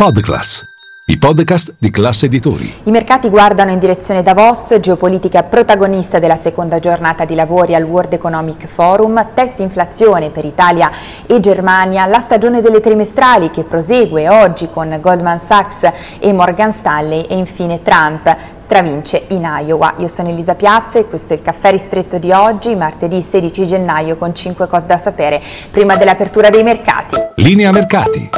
Podclass, i podcast di classe editori. I mercati guardano in direzione Davos, geopolitica protagonista della seconda giornata di lavori al World Economic Forum, test inflazione per Italia e Germania, la stagione delle trimestrali che prosegue oggi con Goldman Sachs e Morgan Stanley e infine Trump stravince in Iowa. Io sono Elisa Piazza e questo è il caffè ristretto di oggi, martedì 16 gennaio con 5 cose da sapere prima dell'apertura dei mercati. Linea mercati.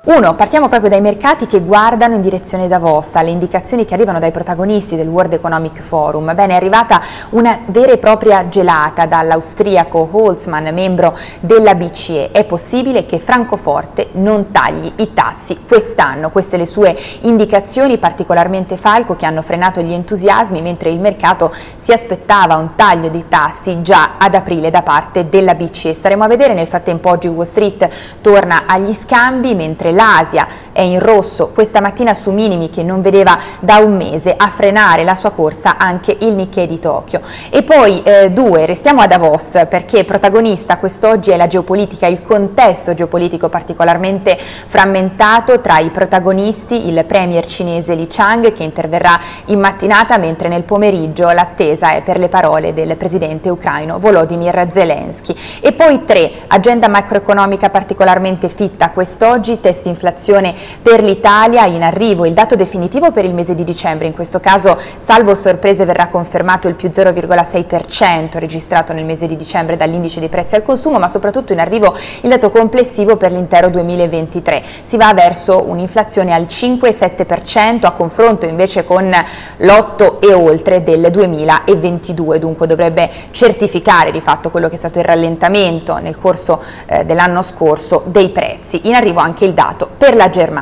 Uno, partiamo proprio dai mercati che guardano in direzione Davos, alle indicazioni che arrivano dai protagonisti del World Economic Forum. Bene, è arrivata una vera e propria gelata dall'austriaco Holzmann, membro della BCE. È possibile che Francoforte non tagli i tassi quest'anno. Queste le sue indicazioni, particolarmente falco, che hanno frenato gli entusiasmi, mentre il mercato si aspettava un taglio dei tassi già ad aprile da parte della BCE. Staremo a vedere, nel frattempo oggi Wall Street torna agli scambi, mentre l'Asia è in rosso questa mattina su minimi che non vedeva da un mese a frenare la sua corsa anche il Nikkei di Tokyo. E poi eh, due, restiamo a Davos perché protagonista quest'oggi è la geopolitica, il contesto geopolitico particolarmente frammentato tra i protagonisti, il premier cinese Li Chang che interverrà in mattinata mentre nel pomeriggio l'attesa è per le parole del presidente ucraino Volodymyr Zelensky. E poi tre, agenda macroeconomica particolarmente fitta quest'oggi, test inflazione per l'Italia, in arrivo il dato definitivo per il mese di dicembre, in questo caso salvo sorprese verrà confermato il più 0,6% registrato nel mese di dicembre dall'indice dei prezzi al consumo, ma soprattutto in arrivo il dato complessivo per l'intero 2023. Si va verso un'inflazione al 5,7% a confronto invece con l'8 e oltre del 2022, dunque dovrebbe certificare di fatto quello che è stato il rallentamento nel corso eh, dell'anno scorso dei prezzi. In arrivo anche il dato per la Germania.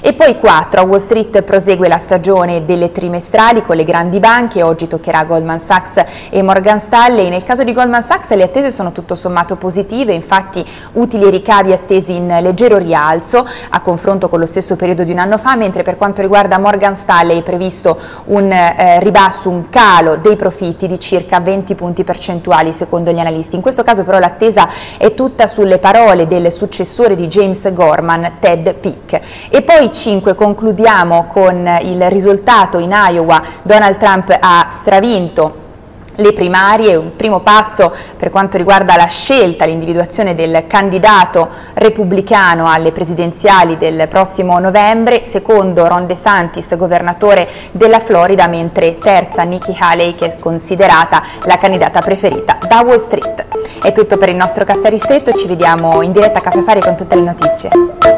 E poi 4, a Wall Street prosegue la stagione delle trimestrali con le grandi banche, oggi toccherà Goldman Sachs e Morgan Stanley. Nel caso di Goldman Sachs le attese sono tutto sommato positive, infatti utili e ricavi attesi in leggero rialzo a confronto con lo stesso periodo di un anno fa, mentre per quanto riguarda Morgan Stanley è previsto un eh, ribasso, un calo dei profitti di circa 20 punti percentuali secondo gli analisti. In questo caso però l'attesa è tutta sulle parole del successore di James Gorman, Ted Pick. E poi 5 concludiamo con il risultato in Iowa, Donald Trump ha stravinto le primarie, un primo passo per quanto riguarda la scelta, l'individuazione del candidato repubblicano alle presidenziali del prossimo novembre, secondo Ron DeSantis, governatore della Florida, mentre terza Nikki Haley che è considerata la candidata preferita da Wall Street. È tutto per il nostro caffè ristretto, ci vediamo in diretta a Caffè Fari con tutte le notizie.